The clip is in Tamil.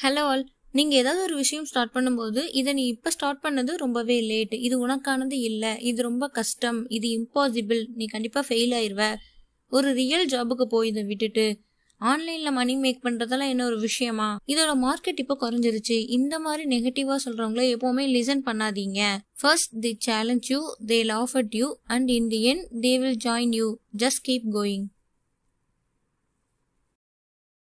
ஹலோ ஆல் நீங்கள் ஏதாவது ஒரு விஷயம் ஸ்டார்ட் பண்ணும்போது இதை நீ இப்போ ஸ்டார்ட் பண்ணது ரொம்பவே லேட் இது உனக்கானது இல்லை. இது ரொம்ப கஷ்டம். இது இம்பாசிபிள் நீ கண்டிப்பாக ஃபெயில் ஆயிடுவ ஒரு ரியல் ஜாபுக்கு போய் இதை விட்டுட்டு ஆன்லைனில் மணி மேக் பண்ணுறதெல்லாம் என்ன ஒரு விஷயமா? இதோட மார்க்கெட் இப்போ குறைஞ்சிருச்சு. இந்த மாதிரி நெகட்டிவாக சொல்கிறவங்கள எப்போவுமே லிசன் பண்ணாதீங்க. First the challenge you they laugh at you and in the end they will join you just keep going